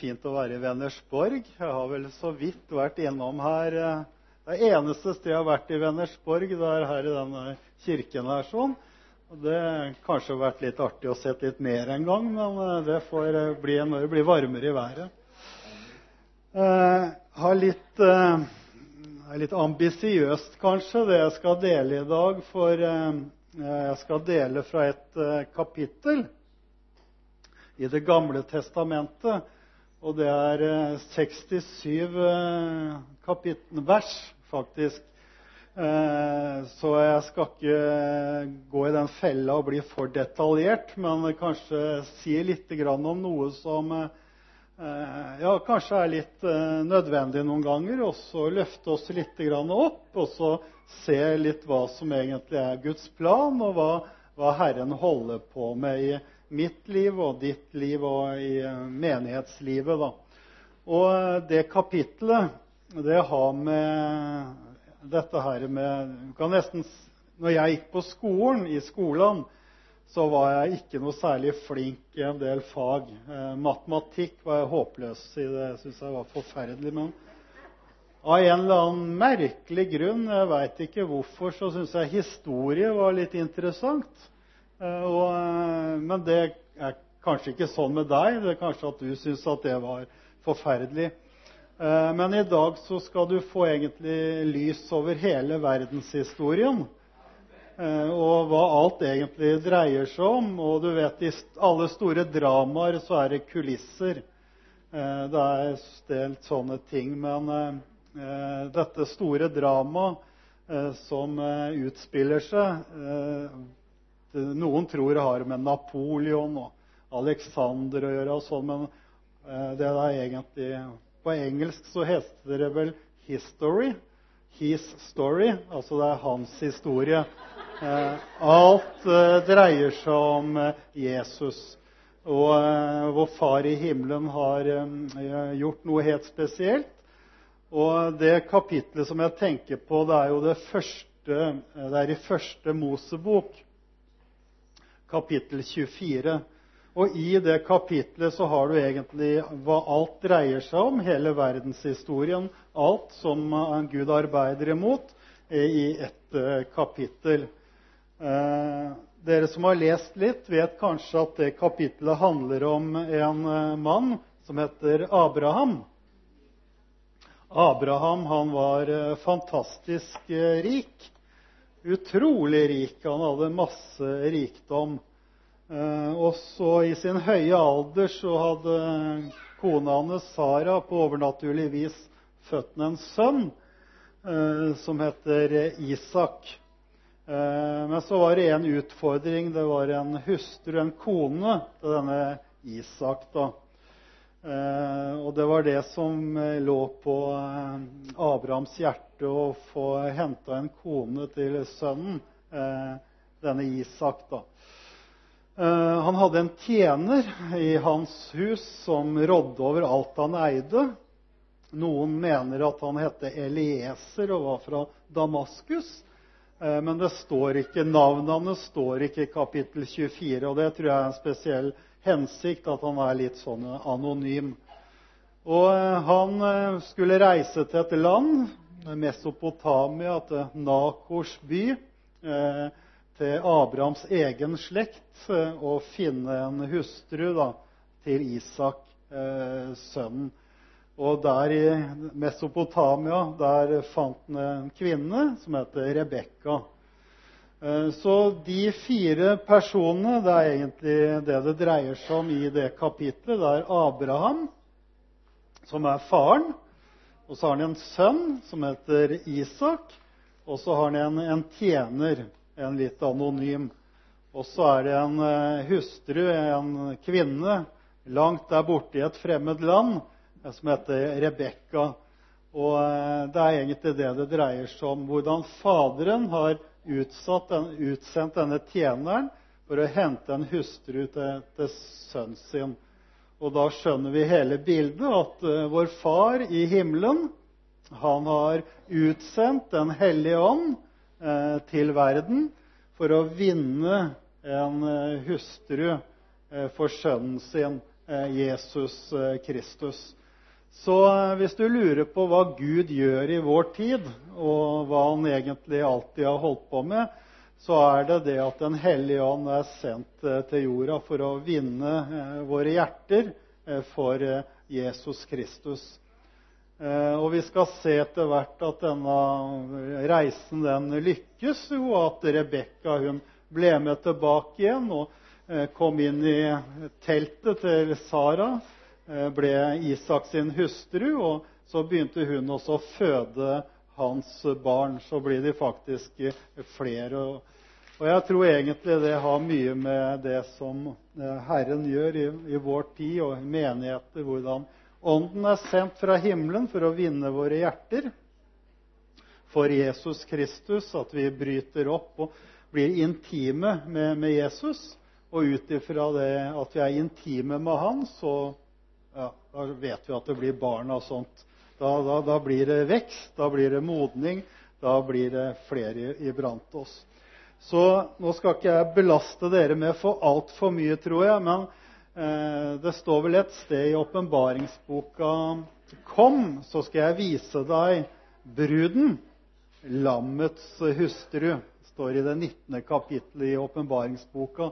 fint å være i Vennersborg. Jeg har vel så vidt vært innom her. eh, Det eneste stedet jeg har vært i Vennersborg, det er her i denne kirken. her sånn. Det kanskje vært litt artig å se litt mer en gang, men eh, det får eh, bli når det blir varmere i været. Jeg har litt, litt ambisiøst, kanskje, det jeg skal dele i dag. For jeg skal dele fra et kapittel i Det gamle testamentet. Og det er eh, 67 kapitten vers, faktisk. Eh, Så jeg skal ikke gå i den fella og bli for detaljert, men kanskje si litt om noe som eh, ja, kanskje er litt eh, nødvendig noen ganger. Og så løfte oss litt opp, og så se litt hva som egentlig er Guds plan, og hva Herren holder på med i mitt liv og ditt liv og i eh, menighetslivet. Da. Og eh, det kapitlet, det har med dette her med kan nesten, Når jeg gikk på skolen, i skolen, så var jeg ikke noe særlig flink i en del fag. Eh, matematikk var jeg håpløs i. Det syns jeg var forferdelig. Men av en eller annen merkelig grunn, jeg veit ikke hvorfor, så syns jeg historie var litt interessant. Eh, eh, men det er kanskje ikke sånn med deg. Det er kanskje at du syns at det var forferdelig. Eh, Men i dag så skal du få egentlig lys over hele verdenshistorien. Og hva alt egentlig dreier seg om. Og du vet, i alle store dramaer så er det kulisser. Det er stelt sånne ting. Men dette store dramaet som utspiller seg Noen tror det har med Napoleon og Alexander å gjøre, og sånn, men eh, det er egentlig På engelsk så heter det vel 'history'. His story. Altså det er hans historie. Eh, alt eh, dreier seg om eh, Jesus. Og eh, vår Far i himmelen har eh, gjort noe helt spesielt. Og det kapitlet som jeg tenker på, det er jo det første Det er i første Mosebok, kapittel 24. Og i det kapitlet så har du egentlig hva alt dreier seg om, hele verdenshistorien. Alt som Gud arbeider imot, eh, i ett eh, kapittel. Eh, dere som har lest litt, vet kanskje at det kapitlet handler om en mann som heter Abraham. Abraham han var fantastisk rik. Utrolig rik. Han hadde masse rikdom. Eh, og så i sin høye alder så hadde kona hans Sara på overnaturlig vis født en sønn eh, som heter Isak. Eh, men så var det en utfordring. Det var en hustru, en kone, til denne Isak. da. Eh, og det var det som eh, lå på eh, Abrahams hjerte, å få henta en kone til sønnen, denne Isak. da. Han hadde en tjener i hans hus som rådde over alt han eide. Noen mener at han het Elieser og var fra Damaskus. Men navnet hans står ikke i kapittel 24, og det tror jeg er en spesiell hensikt, at han er litt sånn anonym. Og eh, han eh, skulle reise til et land, Mesopotamia, til Nakors by, eh, til Abrahams egen slekt, og finne en hustru da, til Isak, sønnen. Og der i Mesopotamia der fant han en kvinne som heter Rebekka. Eh, Så de fire personene, det er egentlig det det dreier seg om i det kapitlet. Det er Abraham, som er faren. Og så har han en sønn som heter Isak. Og så har han en, en tjener, en litt anonym. Og så er det en eh, hustru, en kvinne, langt der borte i et fremmed land, eh, som heter Rebekka. Og det er egentlig det det dreier seg om. Hvordan Faderen har utsatt utsendt denne tjeneren for å hente en hustru til, til sønnen sin. Og da skjønner vi hele bildet, at uh, vår Far i himmelen han har utsendt Den hellige ånd uh, til verden for å vinne en uh, hustru for sønnen sin, Jesus Kristus. Så hvis du lurer på hva Gud gjør i vår tid, og hva han egentlig alltid har holdt på med, så er det det at Den hellige ånd er sendt til jorda for å vinne våre hjerter for Jesus Kristus. Og vi skal se etter hvert at denne reisen den lykkes jo, at Rebekka ble med tilbake igjen og kom inn i teltet til Sara. Ble Isak sin hustru, og så begynte hun også å føde hans barn. Så blir de faktisk flere. Og jeg tror egentlig det har mye med det som Herren gjør i, i vår tid og i menigheter, hvordan Ånden er sendt fra himmelen for å vinne våre hjerter for Jesus Kristus, at vi bryter opp og blir intime med, med Jesus. Og ut ifra det at vi er intime med Han, så ja, da vet vi at det blir barn og sånt. Da, da, da, blir det vekst, da blir det modning, da blir det flere iblant oss. Så nå skal ikke jeg belaste dere med for altfor mye, tror jeg. men Eh, det står vel et sted i åpenbaringsboka Kom, så skal jeg vise deg bruden, lammets hustru. Det står i det 19. kapittelet i åpenbaringsboka.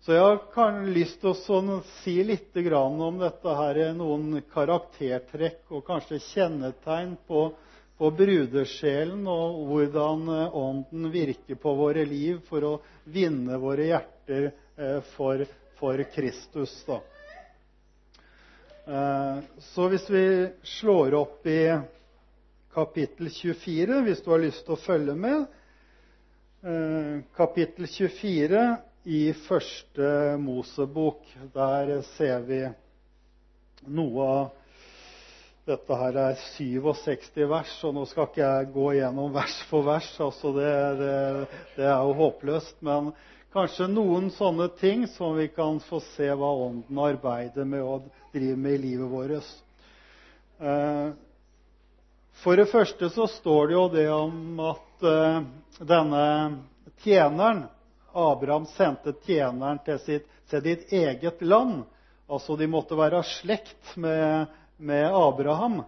Så jeg har lyst til å si litt om dette her, noen karaktertrekk og kanskje kjennetegn på, brudesjelen, og hvordan Ånden virker på våre liv for å vinne våre hjerter eh, for Kristus. Eh, så hvis vi slår opp i kapittel 24, hvis du har lyst til å følge med eh, Kapittel 24 i første Mosebok. Der ser vi noe av dette her er 67 vers, og nå skal ikke jeg gå gjennom vers for vers. altså Det, er jo håpløst. Men kanskje noen sånne ting som vi kan få se hva Ånden arbeider med og driver med i livet vårt. Eh, for det første så står det jo det om at eh, denne tjeneren Abraham sendte tjeneren til sitt, eget land. Altså de måtte være slekt med, med Abraham.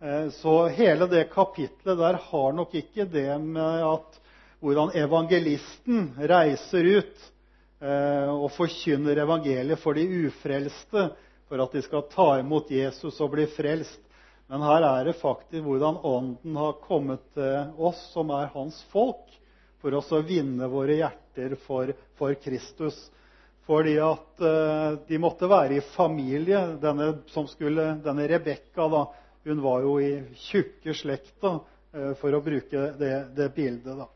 Eh, så hele det kapitlet der har nok ikke det med at hvordan evangelisten reiser ut eh, og forkynner evangeliet for de ufrelste, for at de skal ta imot Jesus og bli frelst. Men her er det faktisk hvordan Ånden har kommet til oss som er hans folk, for oss å vinne våre hjerter for, for Kristus. Fordi at uh, de måtte være i familie. Denne, skulle, denne Rebekka hun var jo i tjukke slekta, uh, for å bruke det, det bildet. da.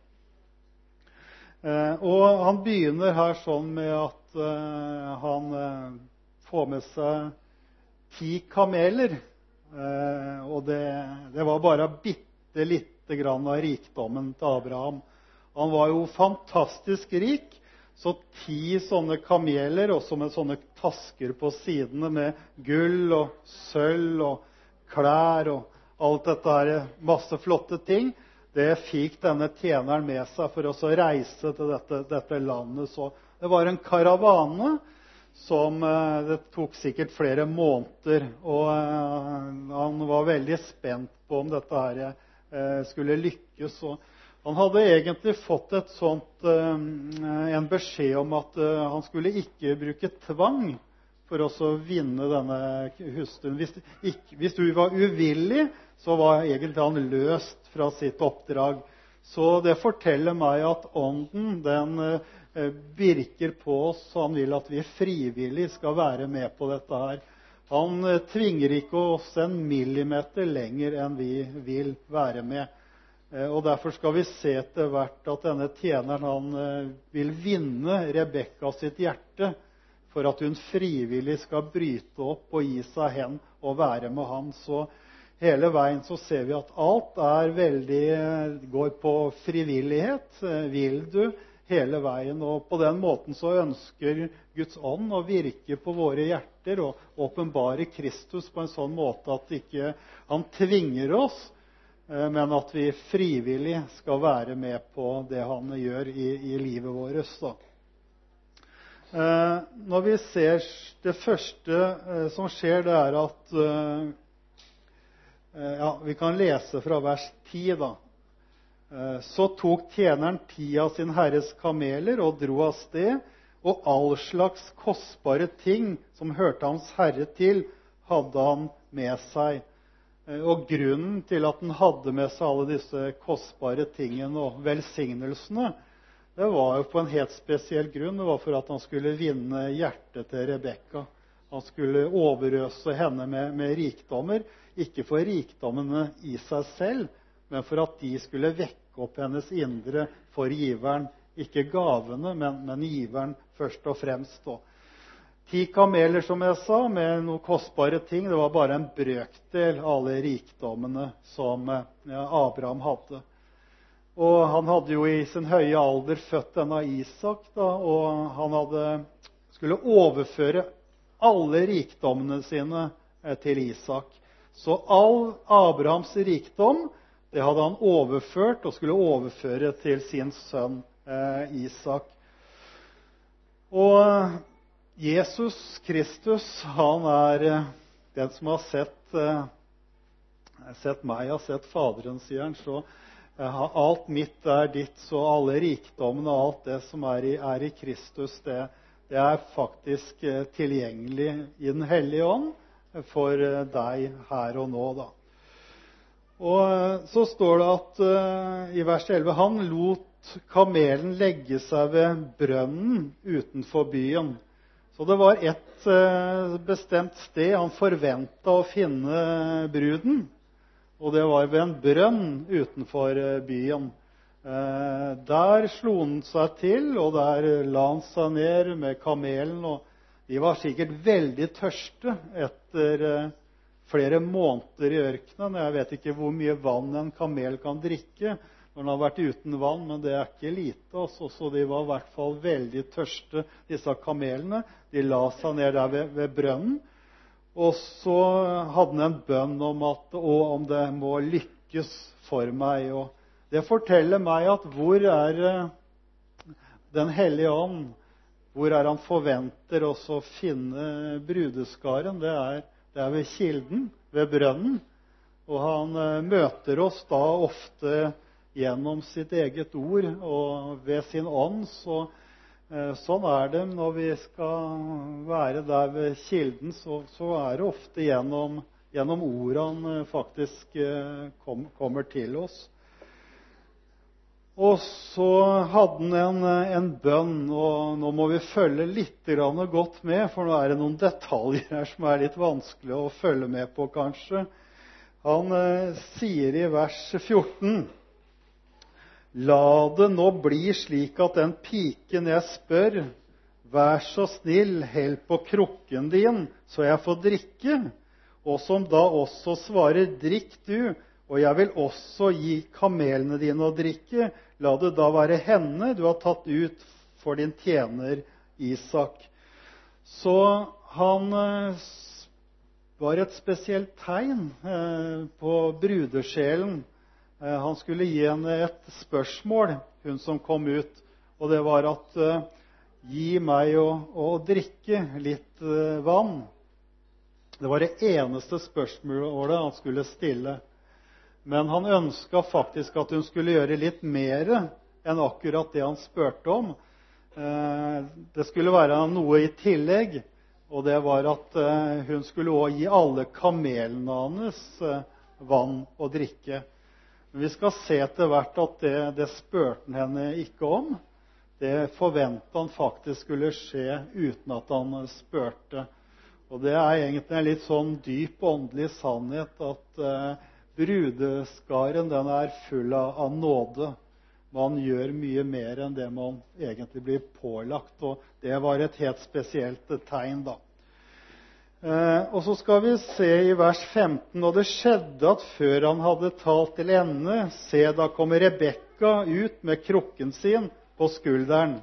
Uh, og han begynner her sånn med at uh, han uh, får med seg ti kameler. og det, det, var bare bitte lite grann av rikdommen til Abraham. Han var jo fantastisk rik. Så ti sånne kameler, også med sånne tasker på sidene med gull og sølv og klær og alt dette her, masse flotte ting det fikk denne tjeneren med seg for å reise til dette, dette, landet. Så det var en karavane som eh, Det tok sikkert flere måneder. Og eh, han var veldig spent på om dette her eh, skulle lykkes. Han hadde egentlig fått sånt, en beskjed om at han skulle ikke bruke tvang for å vinne denne hustruen. Hvis, du var uvillig, så var han løst fra sitt oppdrag. Så det forteller meg at Ånden den eh, virker på oss. Han vil at vi frivillig skal være med på dette her. Han eh, tvinger ikke oss en millimeter lenger enn vi vil være med. Eh, og Derfor skal vi se etter hvert at denne tjeneren han vil vinne Rebekka sitt hjerte for at hun frivillig skal bryte opp og gi seg hen og være med ham. Så hele veien så ser vi at alt er veldig, går på frivillighet. Vil du hele veien? Og på den måten så ønsker Guds ånd å virke på våre hjerter og åpenbare Kristus på en sånn måte at ikke han tvinger oss, eh, men at vi frivillig skal være med på det han gjør i, i livet vårt. Eh, når vi ser Det første eh, som skjer, det er at eh, eh ja, Vi kan lese fra vers 10, da. Eh, så tok tjeneren ti av sin herres kameler og dro av sted, og all slags kostbare ting som hørte hans herre til, hadde han med seg. Eh, og grunnen til at han hadde med seg alle disse kostbare tingene og velsignelsene, det var jo på en helt spesiell grunn. Det var for at han skulle vinne hjertet til Rebekka. Han skulle overøse henne med, rikdommer. Ikke for rikdommene i seg selv, men for at de skulle vekke opp hennes indre for giveren. Ikke gavene, men giveren først og fremst. Ti kameler, som jeg sa, med noen kostbare ting. Det var bare en brøkdel av alle rikdommene som Abraham hadde. Og han hadde jo i sin høye alder født denne Isak, da, og han hadde, skulle overføre alle rikdommene sine eh, til Isak. Så all Abrahams rikdom det hadde han overført og skulle overføre til sin sønn eh, Isak. Og eh, Jesus Kristus, han er eh, den som har sett, eh, sett meg, har sett Faderen, sier han. så Alt mitt er ditt, så alle rikdommene og alt det som er i, er i Kristus, det, det, er faktisk eh, tilgjengelig i Den hellige ånd for eh, deg her og nå. da. Og eh, Så står det at i vers 11 han lot kamelen legge seg ved brønnen utenfor byen. Så det var ett bestemt sted han forventa å finne bruden. Og det var ved en brønn utenfor eh, byen. Eh, der slo han seg til, og der la han seg ned med kamelen. og De var sikkert veldig tørste etter eh, flere måneder i ørkenen. Jeg vet ikke hvor mye vann en kamel kan drikke når den har vært uten vann, men det er ikke lite. Så de var i hvert fall veldig tørste, disse kamelene. De la seg ned der ved, brønnen. Og så hadde han en bønn om at Å, om det må lykkes for meg. Og det forteller meg at hvor er eh, Den hellige ånd? Hvor er han forventer å finne brudeskaren? Det er, det er ved kilden, ved brønnen. Og han eh, møter oss da ofte gjennom sitt eget ord og ved sin ånd. så Eh, sånn er det når vi skal være der ved kilden. Så, så er det ofte gjennom, gjennom ordene eh, faktisk eh, kom, kommer til oss. Og så hadde han en, en, bønn, og nå må vi følge litt godt med, for nå er det noen detaljer her som er litt vanskelig å følge med på, kanskje. Han eh, sier i vers 14 La det nå bli slik at den piken jeg spør, vær så snill, hell på krukken din, så jeg får drikke, og som da også svarer, drikk du, og jeg vil også gi kamelene dine å drikke, la det da være henne du har tatt ut for din tjener Isak. Så han eh, var et spesielt tegn eh, på brudesjelen han skulle gi henne et spørsmål, hun som kom ut. Og det var at eh, Gi meg å, drikke litt eh, vann. Det var det eneste spørsmålet han skulle stille. Men han ønska faktisk at hun skulle gjøre litt mer enn akkurat det han spurte om. Det skulle være noe i tillegg, og det var at hun skulle også gi alle kamelene hans vann å drikke. Men vi skal se etter hvert at det, det spurte han henne ikke om. Det forventa han faktisk skulle skje uten at han spurte. Det er egentlig en litt sånn dyp åndelig sannhet at eh, brudeskaren den er full av, nåde. Man gjør mye mer enn det man egentlig blir pålagt. Og det var et helt spesielt tegn, da. Og så skal vi se i vers 15. Og det skjedde at før han hadde talt til ende, se, da kommer Rebekka ut med krukken sin på skulderen.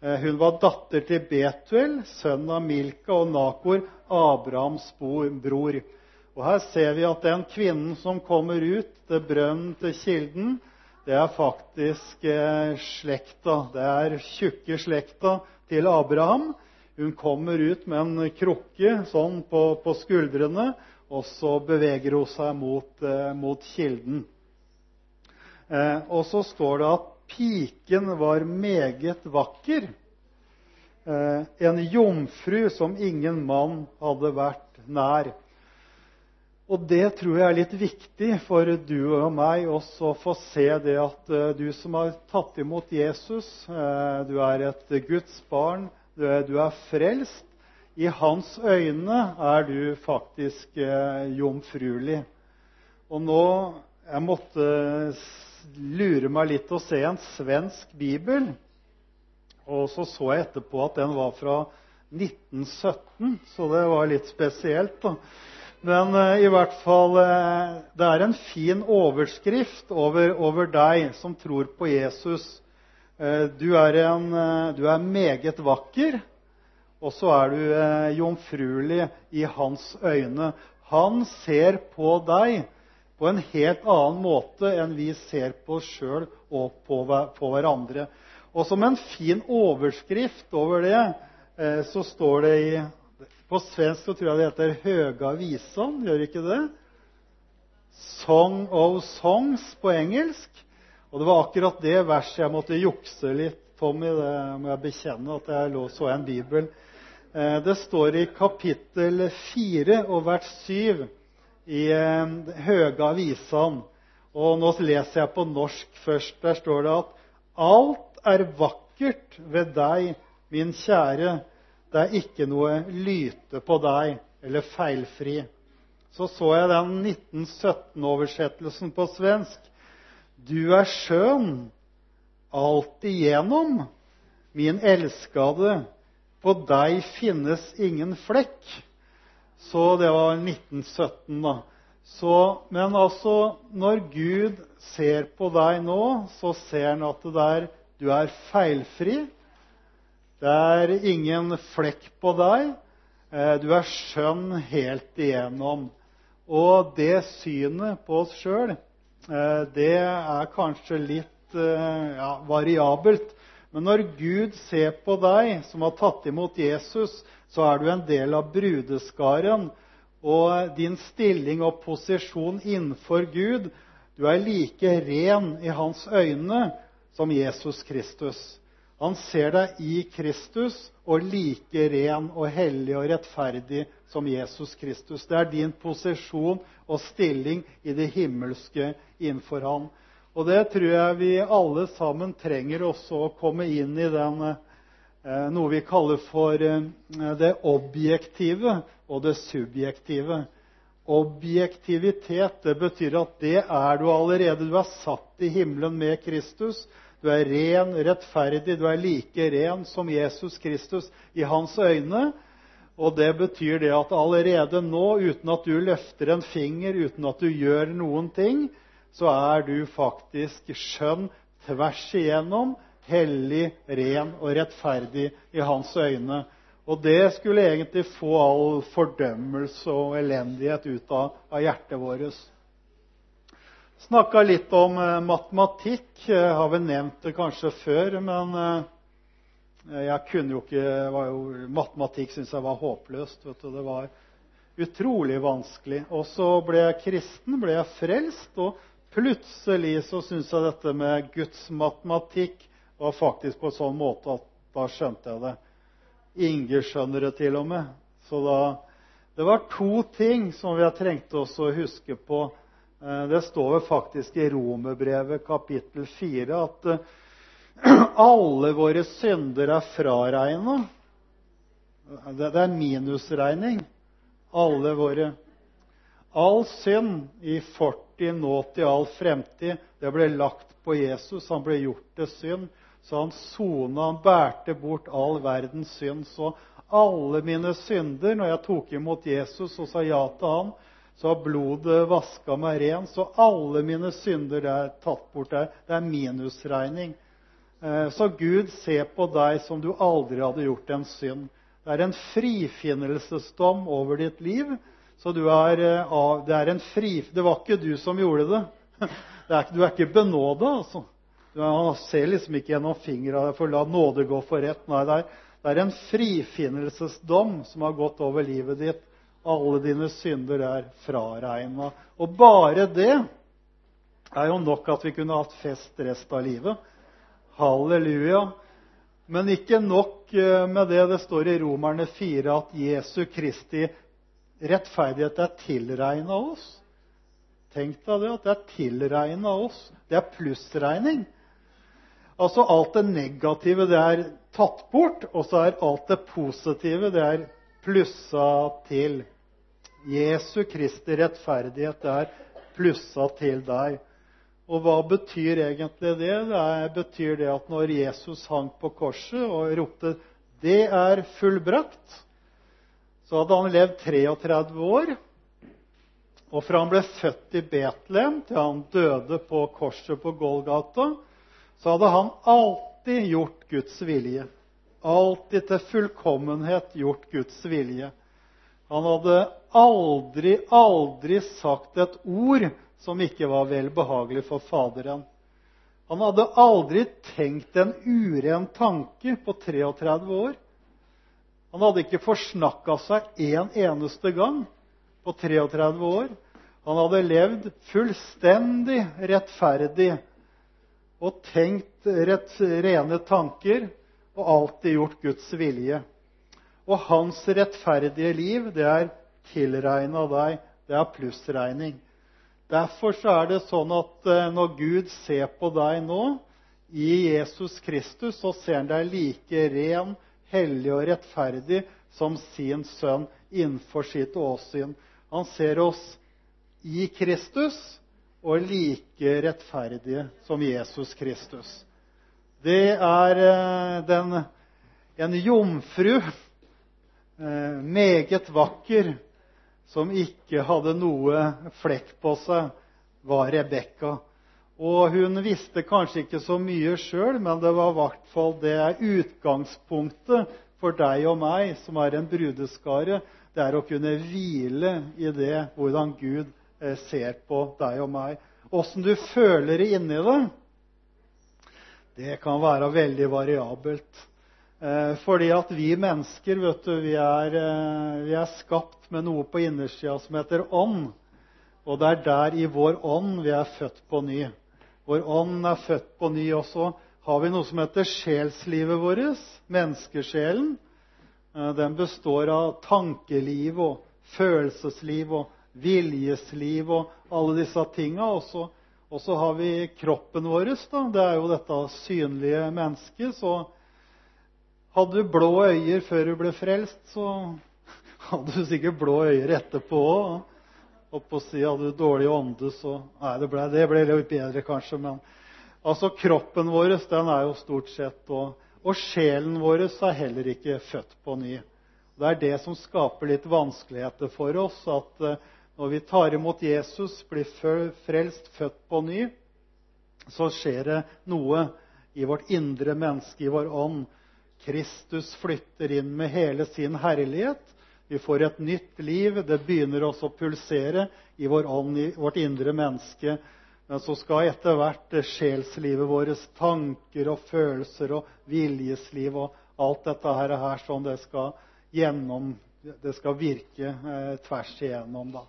Eh, hun var datter til Betuel, sønn av Milka og Nakor, Abrahams bror. Og Her ser vi at den kvinnen som kommer ut til brønnen til kilden, det er faktisk eh, slekta. Det er tjukke slekta til Abraham. Hun kommer ut med en krukke sånn på, på skuldrene, og så beveger hun seg mot, eh, mot kilden. Eh, og så står det at piken var meget vakker. Eh, en jomfru som ingen mann hadde vært nær. Og det tror jeg er litt viktig for du og meg også å få se det at du som har tatt imot Jesus, du er et Guds barn, du er, frelst. I hans øyne er du faktisk uh, jomfruelig. Og nå Jeg måtte lure meg litt og se en svensk bibel. Og så så jeg etterpå at den var fra 1917, så det var litt spesielt. da. Men uh, i hvert fall uh, Det er en fin overskrift over, over deg som tror på Jesus. Uh, du, er en, du, er meget vakker, og så er du jomfruelig i hans øyne. Han ser på deg på en helt annen måte enn vi ser på oss sjøl og på, hverandre. Og som en fin overskrift over det, så står det i på svensk så tror jeg det heter 'Høga visan'. Gjør ikke det? 'Song of Songs' på engelsk. Og det var akkurat det verset jeg måtte jukse litt, Tommy. Det må jeg bekjenne at jeg lå så en bibel. Eh, det står i kapittel 4 og vers 7 i eh, Høga visan. Og nå leser jeg på norsk først. Der står det at alt er vakkert ved deg, min kjære det er ikke noe lyte på deg eller feilfri. Så så jeg den 1917-oversettelsen på svensk. Du er skjønn alt igjennom, min elskede. På deg finnes ingen flekk. Så det var 1917, da. Så, men altså, når Gud ser på deg nå, så ser han at der, du er feilfri. Det er ingen flekk på deg. Eh, du er skjønn helt igjennom. Og det synet på oss sjøl, det er kanskje litt eh, variabelt. Men når Gud ser på deg som har tatt imot Jesus, så er du en del av brudeskaren. Og din stilling og posisjon innenfor Gud Du er like ren i hans øyne som Jesus Kristus. Han ser deg i Kristus og like ren og hellig og rettferdig som Jesus Kristus. Det er din posisjon og stilling i det himmelske innenfor Han. Og det tror jeg vi alle sammen trenger også å komme inn i den, eh, noe vi kaller for eh, det objektive og det subjektive. Objektivitet det betyr at det er du allerede. Du er satt i himmelen med Kristus. Du er ren, rettferdig, du er like ren som Jesus Kristus i hans øyne. Og det betyr det at allerede nå, uten at du løfter en finger, uten at du gjør noen ting, så er du faktisk skjønn tvers igjennom, hellig, ren og rettferdig i hans øyne. Og det skulle egentlig få all fordømmelse og elendighet ut av, av hjertet vårt. Snakka litt om eh, matematikk. Jeg har vel nevnt det kanskje før, men eh, jeg kunne jo ikke jo, Matematikk syntes jeg var håpløst. Det var utrolig vanskelig. Og så ble jeg kristen, ble jeg frelst, og plutselig så syntes jeg dette med Guds matematikk var faktisk på en sånn måte at da skjønte jeg det. Inge skjønner det til og med. Så da, det var to ting som vi trengte oss å huske på det står faktisk i Romerbrevet kapittel 4 at eh, alle våre synder er fraregna. Det er minusregning. Alle våre All synd i fortid, nåtid, all fremtid, det ble lagt på Jesus. Han ble gjort til synd. Så han sona, han bærte bort all verdens synd. Så alle mine synder, når jeg tok imot Jesus og sa ja til han, så har blodet vaska meg ren. Så alle mine synder er tatt bort der. Det er minusregning. Eh, så Gud ser på deg som du aldri hadde gjort en synd. Det er en frifinnelsesdom over ditt liv. Så eh, det, var ikke du som gjorde det. Du er ikke benåda, altså. Han ser liksom ikke gjennom fingra for la nåde gå for rett. Nei, det er en frifinnelsesdom som har gått over livet ditt. Alle dine synder er fraregna. Og bare det er jo nok at vi kunne hatt fest resten av livet. Halleluja. Men ikke nok eh, med det. Det står i Romerne 4 at Jesu Kristi rettferdighet er tilregna oss. Tenk deg det, at det er tilregna oss. Det er plussregning. Altså alt det negative det er tatt bort, og så er alt det positive det er plussa til. Jesu Kristi rettferdighet er plussa til deg. Og hva betyr egentlig det? Det betyr det at når Jesus hang på korset og ropte 'Det er fullbrakt', så hadde han levd 33 år. Og fra han ble født i Betlehem til han døde på korset på Golgata, så hadde han alltid gjort Guds vilje. Alltid til fullkommenhet gjort Guds vilje. Han hadde aldri, aldri sagt et ord som ikke var velbehagelig for Faderen. Han hadde aldri tenkt en uren tanke på 33 år. Han hadde ikke forsnakka seg en eneste gang på 33 år. Han hadde levd fullstendig rettferdig og tenkt rett, rene tanker og alltid gjort Guds vilje. Og hans rettferdige liv, det er tilregna deg. Det er plussregning. Derfor er det sånn at eh, når Gud ser på deg nå, i Jesus Kristus, så ser han deg like ren, hellig og rettferdig som sin sønn innenfor sitt åsyn. Han ser oss i Kristus og like rettferdige som Jesus Kristus. Det er eh, den, en jomfru, meget vakker, som ikke hadde noe flekk på seg, var Rebekka. Og hun visste kanskje ikke så mye sjøl, men det var i hvert fall det utgangspunktet for deg og meg, som er en brudeskare. Det er å kunne hvile i det hvordan Gud Eh, ser på deg og meg. Åssen du føler det inni deg, det kan være veldig variabelt. Eh, fordi at vi mennesker vet du, vi er, eh, skapt med noe på innersida som heter ånd. Og det er der i vår ånd vi er født på ny. Vår ånd er født på ny også. Har vi noe som heter sjelslivet vårt, menneskesjelen. Den består av tankeliv og følelsesliv og viljesliv og alle disse tinga. Og så har vi kroppen vår. Det er jo dette synlige mennesket. Så hadde du blå øyer før du ble frelst, så hadde du sikkert blå øyer etterpå òg. Si hadde du dårlig ånde, så Nei, det ble, det ble litt bedre, kanskje. Men altså, kroppen vår den er jo stort sett og, og sjelen vår er heller ikke født på ny. Det er det som skaper litt vanskeligheter for oss. at uh, når vi tar imot Jesus, blir frelst, født på ny, så skjer det noe i vårt indre menneske, i vår ånd. Kristus flytter inn med hele sin herlighet. Vi får et nytt liv. Det begynner også å pulsere i vår ånd, i vårt indre menneske. Men så skal etter hvert sjelslivet vårt, tanker og følelser og viljesliv og alt dette her, sånn det skal, gjennom, det skal virke eh, tvers igjennom. da.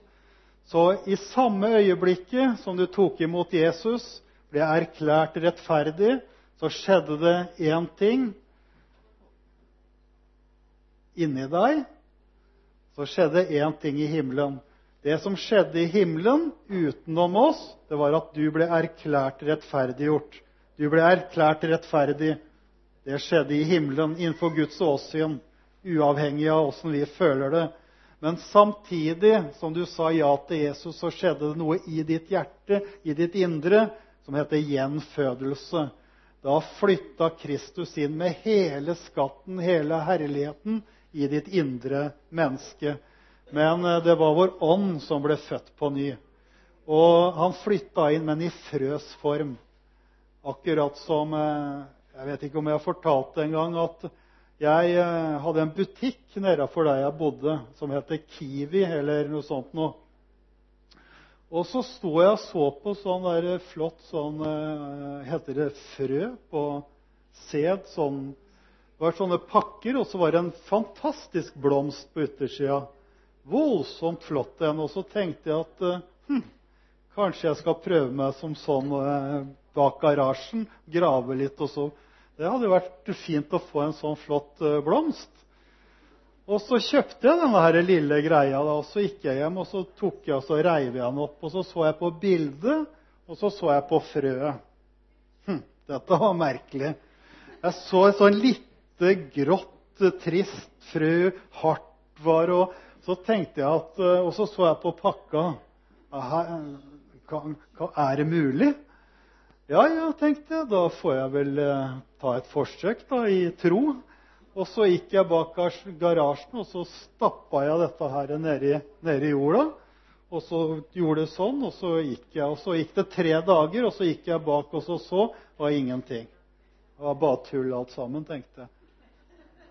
Så i samme øyeblikket som du tok imot Jesus, ble erklært rettferdig, så skjedde det én ting inni deg. Så skjedde én ting i himmelen. Det som skjedde i himmelen utenom oss, det var at du ble erklært rettferdiggjort. Du ble erklært rettferdig. Det skjedde i himmelen innenfor Guds åsyn, uavhengig av åssen vi føler det. Men samtidig som du sa ja til Jesus, så skjedde det noe i ditt hjerte, i ditt indre, som heter gjenfødelse. Da flytta Kristus inn med hele skatten, hele herligheten, i ditt indre menneske. Men eh, det var vår ånd som ble født på ny. Og han flytta inn, men i frøs form. Akkurat som eh, Jeg vet ikke om jeg har fortalt det en gang, at jeg eh, hadde en butikk nedafor der jeg bodde, som heter Kiwi, eller noe sånt noe. Og så sto jeg og så på sånn der flott sånn Heter det frø på sæd? Sånn, det var sånne pakker, og så var det en fantastisk blomst på yttersida. Voldsomt flott en. Og så tenkte jeg at eh, hm, kanskje jeg skal prøve meg som sånn eh, bak garasjen. Grave litt og så. Det hadde jo vært fint å få en sånn flott eh, blomst. Og så kjøpte jeg denne her lille greia. da, og Så gikk jeg hjem og så tok jeg og så reiv jeg den opp. og Så så jeg på bildet, og så så jeg på frøet. Hm, dette var merkelig. Jeg så en sånn lite, grått, trist frø. Hardt og Så tenkte jeg at, eh, Og så så jeg på pakka. Er det mulig? Ja, ja, tenkte jeg. Da får jeg vel eh, ta et forsøk da, i tro. Og så gikk jeg bak garasjen og så stappa jeg dette her nedi, nedi jorda. Og så gjorde det sånn, og så gikk jeg. Og så gikk det tre dager, og så gikk jeg bak og så var ingenting. Det var bare tull alt sammen, tenkte jeg.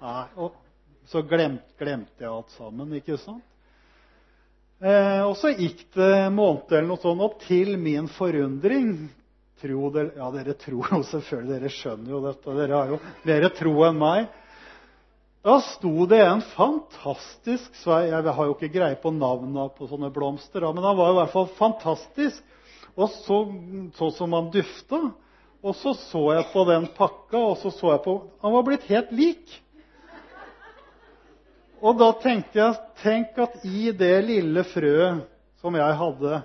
Nei, og så glemte, glemte jeg alt sammen, ikke sant? Eh, og så gikk det en måned eller noe sånt, og til min forundring tro det, Ja, dere tror jo selvfølgelig, dere skjønner jo dette. Dere har jo mer tro enn meg. Da sto det en fantastisk svei Jeg har jo ikke greie på navnene på sånne blomster, men han var i hvert fall fantastisk. Og så, så som han dufta. Og så så jeg på den pakka, og så så jeg på Han var blitt helt lik. Og da tenkte jeg Tenk at i det lille frøet som jeg hadde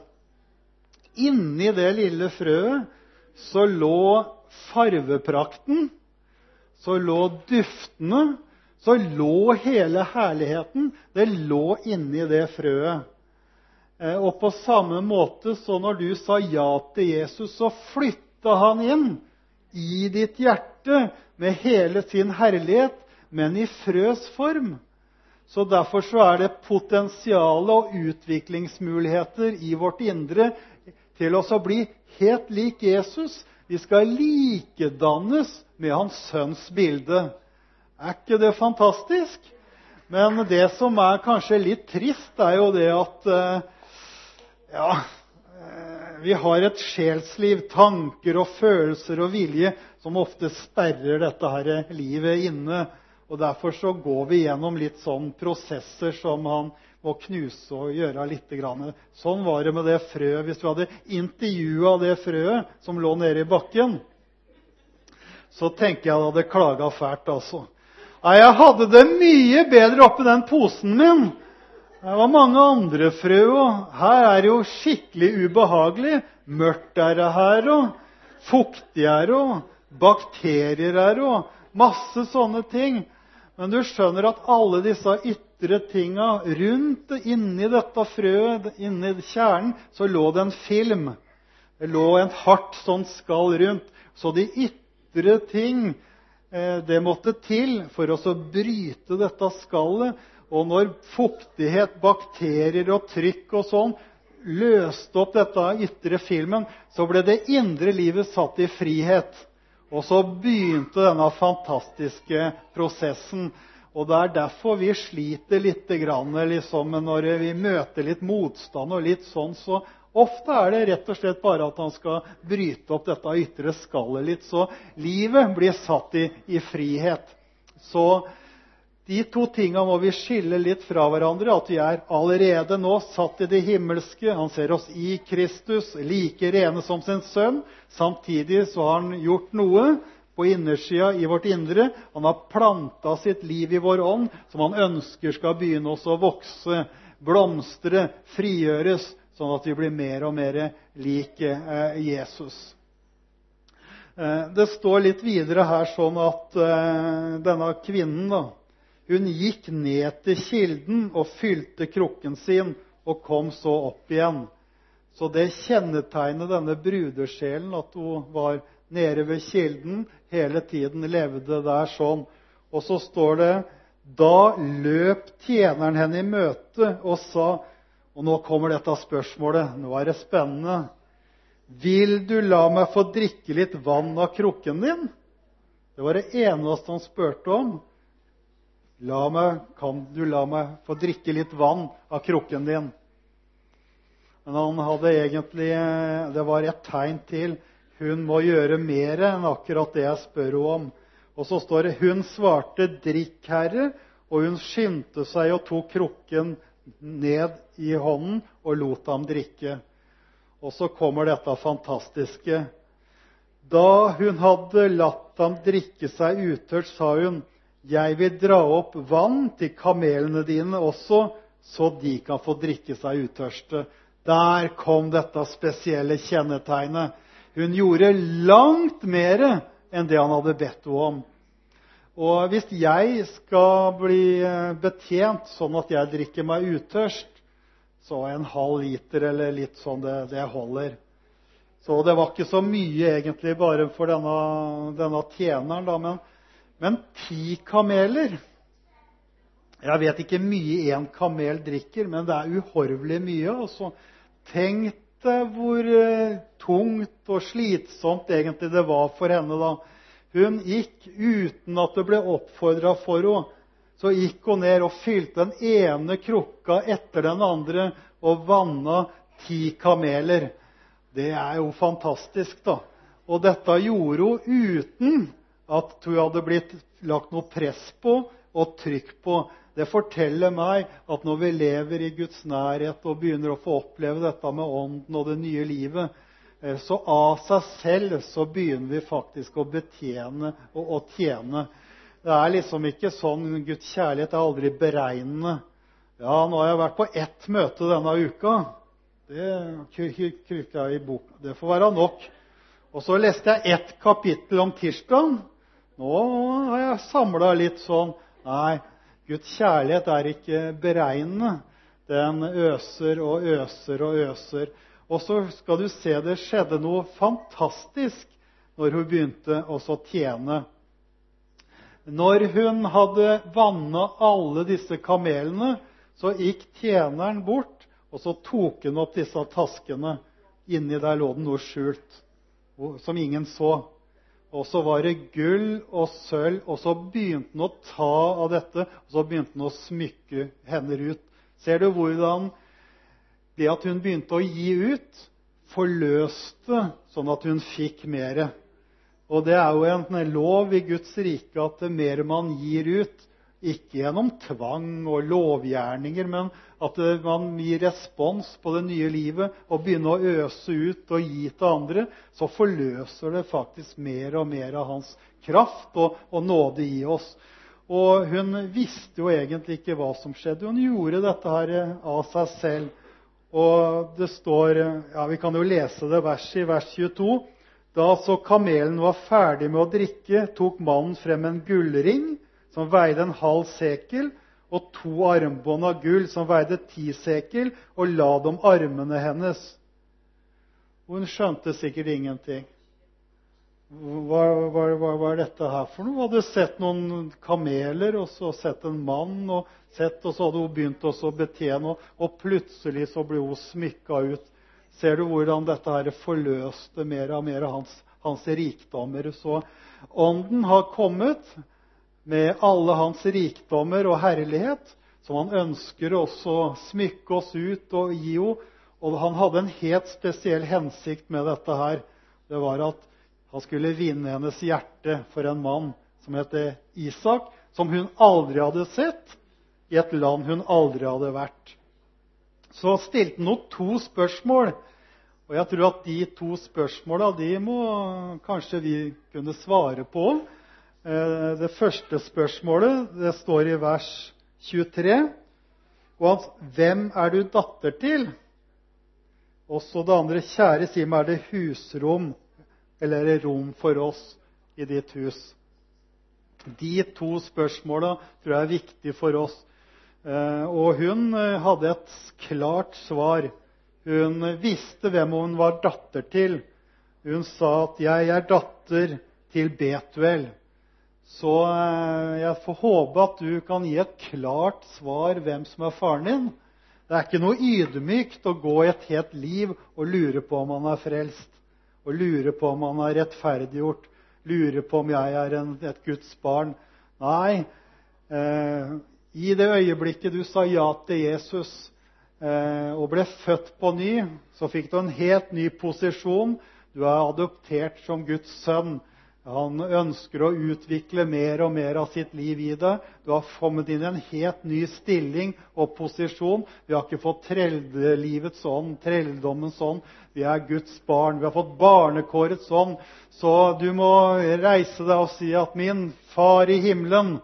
Inni det lille frøet så lå farveprakten, så lå duftene, så lå hele herligheten det lå inni det frøet. Eh, og på samme måte så når du sa ja til Jesus, så flytta han inn i ditt hjerte med hele sin herlighet, men i frøs form. Så Derfor så er det potensial og utviklingsmuligheter i vårt indre til å bli helt lik Jesus. Vi skal likedannes med hans sønns bilde. Er ikke det fantastisk? Men det som er kanskje litt trist, er jo det at eh, ja, eh, vi har et sjelsliv, tanker og følelser og vilje, som ofte sperrer dette her livet inne. Og Derfor så går vi gjennom litt sånn prosesser som han må knuse og gjøre litt. Sånn var det med det frøet. Hvis du hadde intervjua det frøet som lå nede i bakken, så tenker jeg det hadde klaga fælt, altså. Nei, jeg hadde det mye bedre oppi den posen min. Det var mange andre frø, og her er det jo skikkelig ubehagelig. Mørkt er det her, og fuktig er det, og bakterier er det, og masse sånne ting. Men du skjønner at alle disse ytre tinga rundt, inni dette frøet, inni kjernen, så lå det en film. Det lå en hardt sånn skall rundt. Så de ytre ting Eh, det måtte til for å bryte dette skallet. Og når fuktighet, bakterier og trykk og sånn løste opp dette ytre filmen, så ble det indre livet satt i frihet. Og så begynte denne fantastiske prosessen. Og det er derfor vi sliter litt liksom, når vi møter litt motstand og litt sånn. Så Ofte er det rett og slett bare at han skal bryte opp dette ytre skallet litt, så livet blir satt i, i frihet. Så de to tinga må vi skille litt fra hverandre. At vi er allerede nå satt i det himmelske. Han ser oss i Kristus, like rene som sin sønn. Samtidig så har han gjort noe på innersida i vårt indre. Han har planta sitt liv i vår ånd, som han ønsker skal begynne å vokse, blomstre, frigjøres sånn at vi blir mer og mer lik eh, Jesus. Eh, det står litt videre her sånn at eh, denne kvinnen da, hun gikk ned til kilden og fylte krukken sin og kom så opp igjen. Så det kjennetegnet denne brudesjelen at hun var nede ved kilden hele tiden, levde der sånn. Og så står det da løp tjeneren henne i møte og sa, og nå kommer dette spørsmålet. Nå er det spennende. Vil du la meg få drikke litt vann av krukken din? Det var det eneste han spurte om. Meg, kan du la meg få drikke litt vann av krukken din? Men han hadde egentlig Det var et tegn til. Hun må gjøre mer enn akkurat det jeg spør henne om. Og så står det Hun svarte, 'Drikk, Herre', og hun skyndte seg og tok krukken ned i hånden og lot ham drikke. Og så kommer dette fantastiske. Da hun hadde latt ham drikke seg utørt, sa hun, 'Jeg vil dra opp vann til kamelene dine også, så de kan få drikke seg utørste.' Der kom dette spesielle kjennetegnet. Hun gjorde langt mer enn det han hadde bedt henne om. Og hvis jeg skal bli betjent sånn at jeg drikker meg utørst, så en halv liter eller litt sånn, det, det holder. Så det var ikke så mye egentlig bare for denne, denne tjeneren, da. Men, men ti kameler Jeg vet ikke mye én kamel drikker, men det er uhorvelig mye. Altså, tenk deg hvor uh, tungt og slitsomt egentlig det var for henne da. Hun gikk uten at det ble oppfordra for henne. Så gikk hun ned og fylte den ene krukka etter den andre og vanna ti kameler. Det er jo fantastisk, da. Og dette gjorde hun uten at hun hadde blitt lagt noe press på og trykk på. Det forteller meg at når vi lever i Guds nærhet og begynner å få oppleve dette med ånden og det nye livet, eh, så av seg selv så begynner vi faktisk å betjene og å tjene. Det er liksom ikke sånn Guds kjærlighet er aldri beregnende. Ja, nå har jeg vært på ett møte denne uka. Det krykka i boka. Det får være nok. Og så leste jeg ett kapittel om tirsdag. Nå har jeg samla litt sånn Nei, Guds kjærlighet er ikke beregnende. Den øser og øser og øser. Og så skal du se det skjedde noe fantastisk når hun begynte å tjene. Når hun hadde vanna alle disse kamelene, så gikk tjeneren bort og så tok hun opp disse taskene. Inni der lå det noe skjult som ingen så. Og så var det gull og sølv, og så begynte han å ta av dette. Og så begynte han å smykke hender ut. Ser du hvordan det at hun begynte å gi ut, forløste sånn at hun fikk mer? Og det er jo en lov i Guds rike at mer man gir ut, ikke gjennom tvang og lovgjerninger, men at man gir respons på det nye livet og begynner å øse ut og gi til andre. Så forløser det faktisk mer og mer av hans kraft og, nåde i oss. Og hun visste jo egentlig ikke hva som skjedde. Hun gjorde dette her av seg selv. Og det står ja, Vi kan jo lese det verset i vers 22. Da så kamelen var ferdig med å drikke, tok mannen frem en gullring som veide en halv sekel, og to armbånd av gull som veide ti sekel, og la dem armene hennes. Hun skjønte sikkert ingenting. Hva, hva, hva, hva, er dette her for noe? Hun hadde sett noen kameler og så sett en mann, og, sett, og så hadde hun begynt å betjene, og, og plutselig så ble hun smykka ut. Ser du hvordan dette her forløste mer og mer av hans, hans rikdommer? Så ånden har kommet med alle hans rikdommer og herlighet, som han ønsker å smykke oss ut og gi henne. Og han hadde en helt spesiell hensikt med dette her. Det var at han skulle vinne hennes hjerte for en mann som het Isak, som hun aldri hadde sett, i et land hun aldri hadde vært. Så stilte han to spørsmål. Og jeg tror at de to spørsmåla må kanskje vi kunne svare på. Eh, det første spørsmålet det står i vers 23. Og 'Hvem er du datter til?' Også det andre 'Kjære, si meg, er det husrom eller er det rom for oss i ditt hus?' De to spørsmåla tror jeg er viktige for oss. Eh, og hun eh, hadde et klart svar. Hun visste hvem hun var datter til. Hun sa at 'jeg er datter til Betuel'. Så eh, jeg får håpe at du kan gi et klart svar hvem som er faren din. Det er ikke noe ydmykt å gå et helt liv og lure på om han er frelst. Og lure på om han er rettferdiggjort. Lure på om jeg er et Guds barn. Nei. Eh, I det øyeblikket du sa ja til Jesus, eh, og ble født på ny, så fikk du en helt ny posisjon. Du er adoptert som Guds sønn. Han ønsker å utvikle mer og mer av sitt liv i det. Du har kommet inn i en helt ny stilling og posisjon. Vi har ikke fått treldelivets ånd, trelldommens ånd. Vi er Guds barn. Vi har fått barnekårets ånd. Så du må reise deg og si at 'min far i himmelen',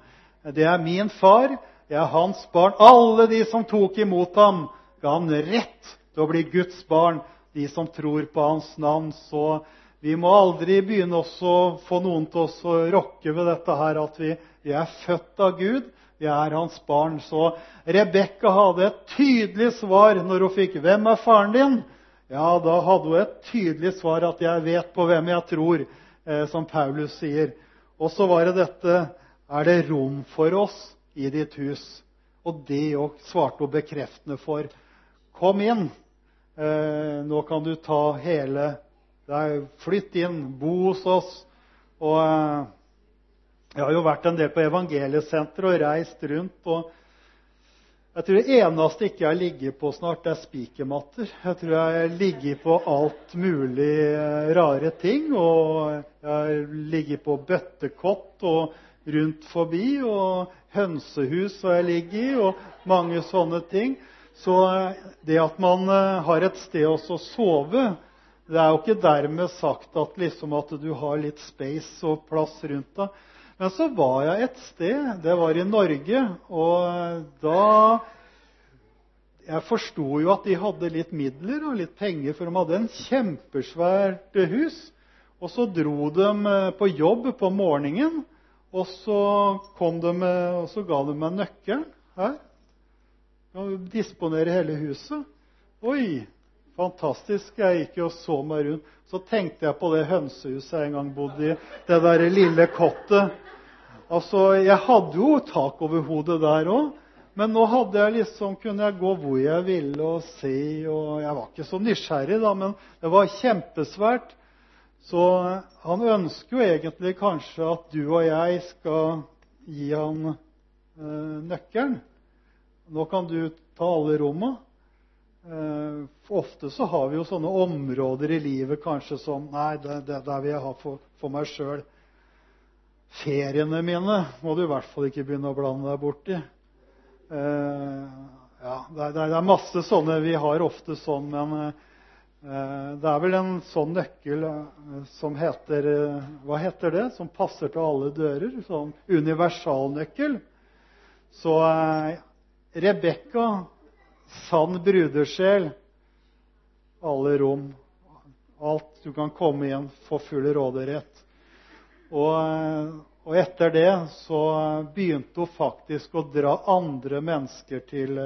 det er min far. Jeg er hans barn. Alle de som tok imot ham, ga han rett til å bli Guds barn. De som tror på hans navn. Så vi må aldri begynne å få noen til oss å rokke ved dette her at vi, vi er født av Gud. Vi er hans barn. Så Rebekka hadde et tydelig svar når hun fikk 'Hvem er faren din?' Ja, da hadde hun et tydelig svar at 'jeg vet på hvem jeg tror', eh, som Paulus sier. Og så var det dette 'Er det rom for oss i ditt hus?' Og det òg svarte hun bekreftende for. Kom inn. Eh, nå kan du ta hele Flytt inn, bo hos oss. Og eh, jeg har jo vært en del på evangeliesenteret og reist rundt. og jeg tror det eneste ikke jeg ligger på snart, er spikermatter. Jeg tror jeg ligger på alt mulig eh, rare ting. Og jeg ligger på bøttekott og rundt forbi. Og hønsehus har jeg ligget i, og mange sånne ting. Så eh, det at man har et sted å sove, det er jo ikke dermed sagt at, liksom, at du har litt space og plass rundt deg. Men så var jeg et sted. Det var i Norge. Og da Jeg forsto jo at de hadde litt midler og litt penger, for de hadde en kjempesvært hus. Og så dro de eh, på jobb på morgenen, og så, de og så ga de meg nøkkelen her. Og disponere hele huset. Oi! Fantastisk. Jeg gikk jo og så meg rundt. Så tenkte jeg på det hønsehuset jeg en gang bodde i. Det der lille kottet. Altså, Jeg hadde jo tak over hodet der òg. Men nå hadde jeg liksom, kunne jeg gå hvor jeg ville og se. og Jeg var ikke så nysgjerrig, da, men det var kjempesvært. Så han ønsker jo egentlig kanskje at du og jeg skal gi han eh, nøkkelen. Nå kan du ta alle rommene. Uh, ofte så har vi jo sånne områder i livet kanskje som Nei, det, vil jeg ha for, meg sjøl. Feriene mine må du i hvert fall ikke begynne å blande deg borti. Uh, ja, det, er masse sånne Vi har ofte sånn, men uh, det er vel en sånn nøkkel som heter Hva heter det? Som passer til alle dører. Sånn universalnøkkel. Så Rebekka sann brudersjel. Alle rom. Alt du kan komme igjen, få full råderett. Og, og, etter det så begynte hun faktisk å dra andre mennesker til,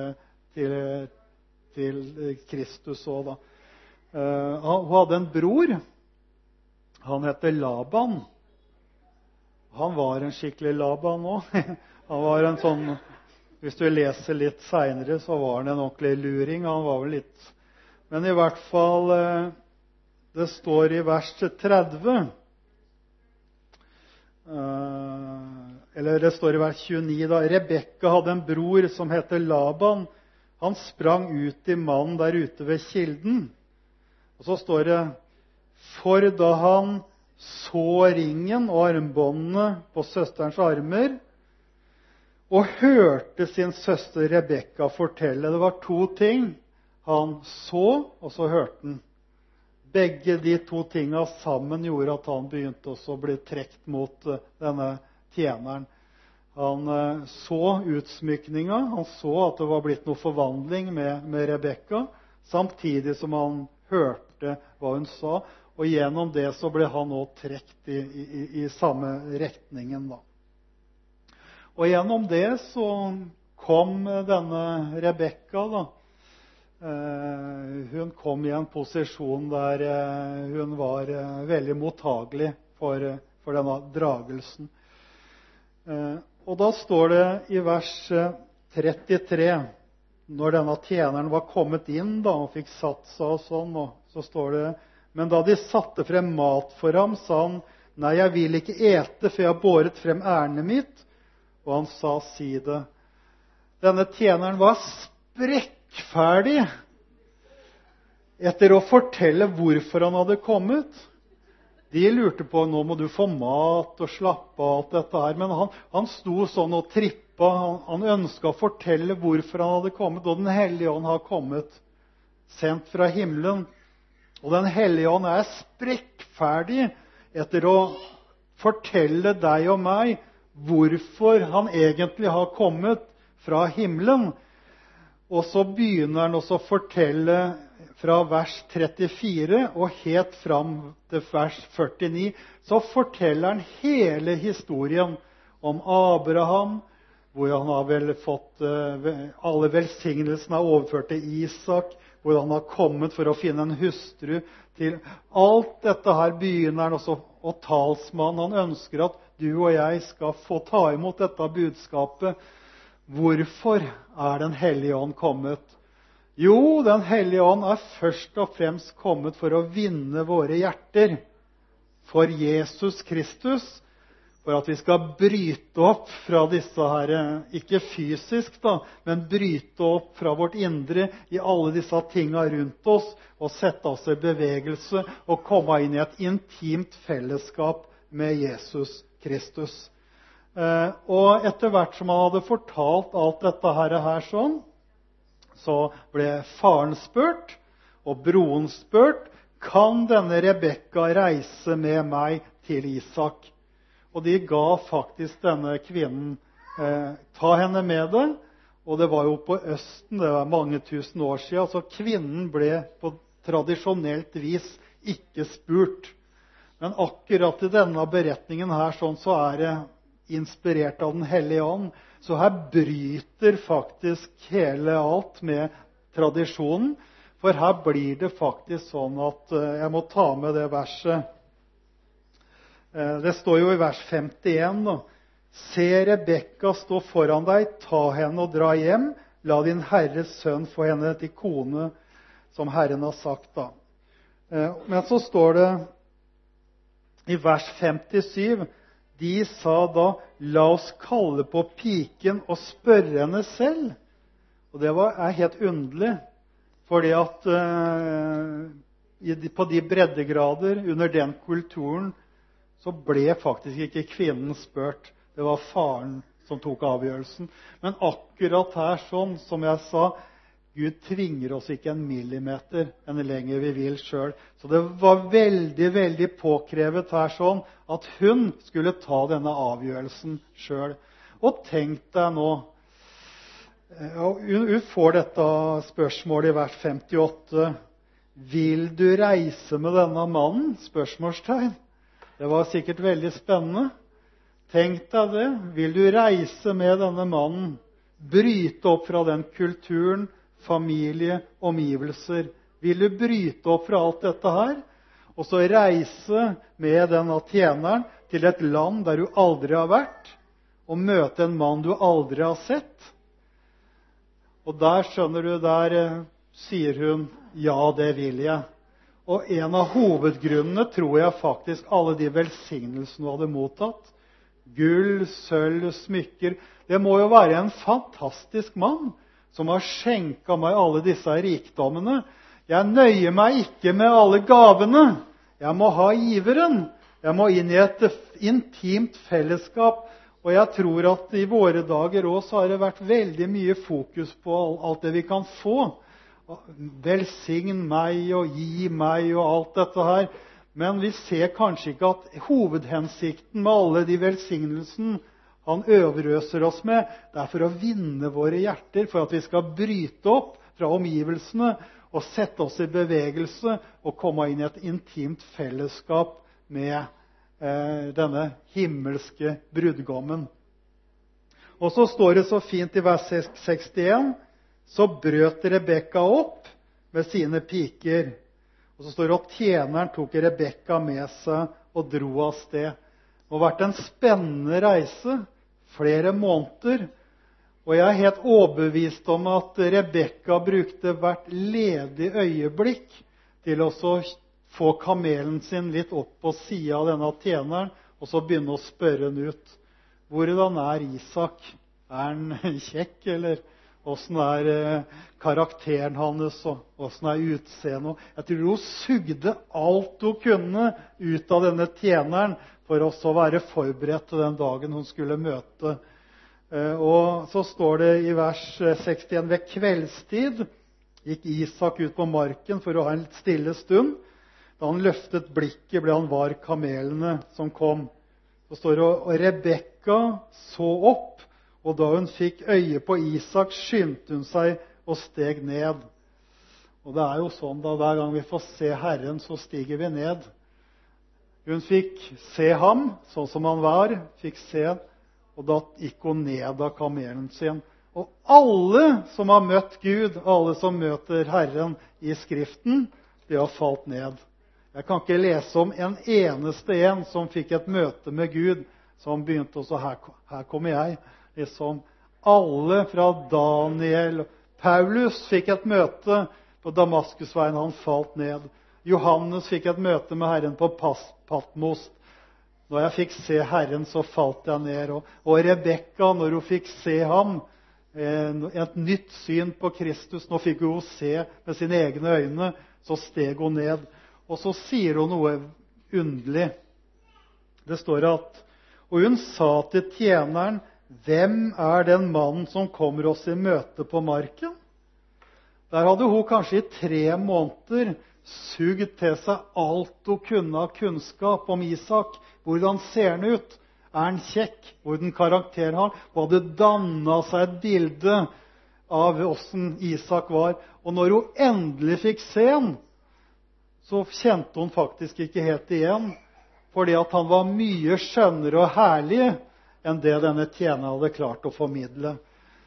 til, til Kristus òg, da. Uh, hun hadde en bror. Han heter Laban. Han var en skikkelig Laban òg. Han var en sånn hvis du leser litt seinere, så var han en ordentlig luring. Han var vel litt Men i hvert fall eh, Det står i vers 30 eh, Eller det står i vers 29 da Rebekka hadde en bror som heter Laban. Han sprang ut i mannen der ute ved kilden. Og så står det For da han så ringen og armbåndene på søsterens armer, og hørte sin søster Rebekka fortelle. Det var to ting. Han så, og så hørte han. Begge de to tinga sammen gjorde at han begynte også å bli trukket mot eh, denne tjeneren. Han eh, så utsmykninga, han så at det var blitt noe forvandling med, med Rebekka, samtidig som han hørte hva hun sa. Og gjennom det så ble han òg trukket i, i, i, samme retningen. da. Og gjennom det så kom denne Rebekka da, eh, Hun kom i en posisjon der eh, hun var eh, veldig mottagelig for, for denne dragelsen. Og da står det i vers 33 når denne tjeneren var kommet inn da, og fikk satt seg og sånn, og så står det Men da de satte frem mat for ham, sa han, Nei, jeg vil ikke ete, for jeg har båret frem ærendet mitt og han sa, 'Si det'. Denne tjeneren var sprekkferdig etter å fortelle hvorfor han hadde kommet. De lurte på nå må du få mat og slappe av alt dette her. Men han, han sto sånn og trippa. Han, han ønska å fortelle hvorfor han hadde kommet. Og Den hellige ånd har kommet, sendt fra himmelen. Og Den hellige ånd er sprekkferdig etter å fortelle deg og meg hvorfor han egentlig har kommet fra himmelen. Og så begynner han å fortelle fra vers 34 og helt fram til vers 49. Så forteller han hele historien om Abraham, hvor han har vel fått eh, alle velsignelsene er overført til Isak, hvor han har kommet for å finne en hustru til Alt dette her begynner han også, og talsmannen han ønsker at du og jeg skal få ta imot dette budskapet Hvorfor er Den hellige ånd kommet? Jo, Den hellige ånd er først og fremst kommet for å vinne våre hjerter for Jesus Kristus. For at vi skal bryte opp fra disse her, ikke fysisk, da, men bryte opp fra vårt indre i alle disse tinga rundt oss og sette oss i bevegelse og komme inn i et intimt fellesskap med Jesus Kristus. Eh, og etter hvert som han hadde fortalt alt dette her sånn, så ble faren spurt, og broren spurt kan denne Rebekka reise med meg til Isak. Og de ga faktisk denne kvinnen eh, ta henne med det. Og det var jo på Østen, det var mange tusen år siden, så kvinnen ble på tradisjonelt vis ikke spurt. Men akkurat i denne beretningen her sånn, så er det inspirert av Den hellige ånd. Så her bryter faktisk hele alt med tradisjonen. For her blir det faktisk sånn at eh, Jeg må ta med det verset. Eh, det står jo i vers 51. da. Se Rebekka stå foran deg, ta henne og dra hjem. La din Herres sønn få henne til kone, som Herren har sagt. da. Eh, men så står det i vers 57 de sa da, 'La oss kalle på piken og spørre henne selv.' Og det var, er helt underlig, fordi at uh, på de breddegrader under den kulturen så ble faktisk ikke kvinnen spurt. Det var faren som tok avgjørelsen. Men akkurat her, sånn som jeg sa, Gud tvinger oss ikke en millimeter enn lenger vi vil sjøl. Så det var veldig veldig påkrevet her sånn at hun skulle ta denne avgjørelsen sjøl. Og tenk deg nå Hun får dette spørsmålet i vers 58. Vil du reise med denne mannen? Spørsmålstegn. Det var sikkert veldig spennende. Tenk deg det. Vil du reise med denne mannen? Bryte opp fra den kulturen familie, omgivelser. Vil du bryte opp fra alt dette her og så reise med denne tjeneren til et land der du aldri har vært, og møte en mann du aldri har sett? Og der, skjønner du, der eh, sier hun ja, det vil jeg. Og en av hovedgrunnene tror jeg faktisk alle de velsignelsene du hadde mottatt. Gull, sølv, smykker Det må jo være en fantastisk mann som har skjenka meg alle disse rikdommene. Jeg nøyer meg ikke med alle gavene. Jeg må ha giveren. Jeg må inn i et intimt fellesskap. Og jeg tror at i våre dager òg har det vært veldig mye fokus på alt det vi kan få. Velsign meg og gi meg og alt dette her. Men vi ser kanskje ikke at hovedhensikten med alle de velsignelsene han overøser oss med, det er for å vinne våre hjerter, for at vi skal bryte opp fra omgivelsene og sette oss i bevegelse og komme inn i et intimt fellesskap med eh, denne himmelske brudgommen. Og så står det så fint i vers 61 så brøt Rebekka opp med sine piker. Og så står det at tjeneren tok Rebekka med seg og dro av sted. Det har vært en spennende reise flere måneder. Og jeg er helt overbevist om at Rebekka brukte hvert ledig øyeblikk til å få kamelen sin litt opp på sida av denne tjeneren og så begynne å spørre han ut. Hvordan er Isak? Er han kjekk, eller Åssen er eh, karakteren hans, og åssen er utseendet? Jeg tror hun sugde alt hun kunne ut av denne tjeneren for å være forberedt til den dagen hun skulle møte. Eh, så står det i vers 61 ved kveldstid gikk Isak ut på marken for å ha en stille stund. Da han løftet blikket, ble han var kamelene som kom. Så står det og Rebekka så opp og da hun fikk øye på Isak, skyndte hun seg og steg ned. Og det er jo sånn da hver gang vi får se Herren, så stiger vi ned. Hun fikk se ham sånn som han var, fikk se, og da gikk hun ned av kamelen sin. Og alle som har møtt Gud, alle som møter Herren i Skriften, de har falt ned. Jeg kan ikke lese om en eneste en som fikk et møte med Gud, som begynte å her, her kommer jeg liksom alle fra Daniel Paulus fikk et møte på Damaskusveien. Han falt ned. Johannes fikk et møte med Herren på Patmos. Når jeg fikk se Herren, så falt jeg ned. Og, og Rebekka, når hun fikk se ham, eh, et nytt syn på Kristus Nå fikk hun se med sine egne øyne. Så steg hun ned. Og så sier hun noe underlig. Det står at Og hun sa til tjeneren hvem er den mannen som kommer oss i møte på marken? Der hadde hun kanskje i tre måneder sugd til seg alt hun kunne av kunnskap om Isak. Hvordan ser han ut? Er han kjekk? Hvordan karakter har han? Hun hadde danna seg et bilde av åssen Isak var. Og når hun endelig fikk se ham, så kjente hun faktisk ikke helt igjen. Fordi han var mye skjønnere og herlig enn det denne tjeneren hadde klart å formidle.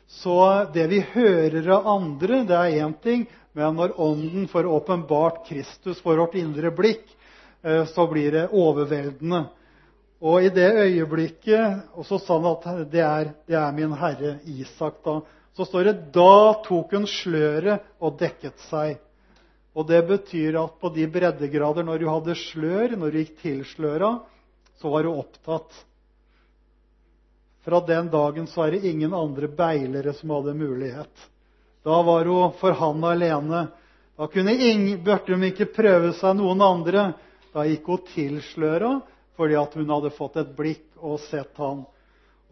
Så det vi hører av andre, det er én ting, men når Ånden får åpenbart Kristus for vårt indre blikk, eh, så blir det overveldende. Og i det øyeblikket Og så sa han at det er, det er min herre Isak. da. Så står det da tok hun sløret og dekket seg. Og det betyr at på de breddegrader, når du hadde slør, når du gikk til sløra, så var du opptatt. Fra den dagen så er det ingen andre beilere som hadde mulighet. Da var hun for han alene. Da kunne ingen, burde hun ikke prøve seg noen andre. Da gikk hun tilsløra fordi hun hadde fått et blikk og sett han.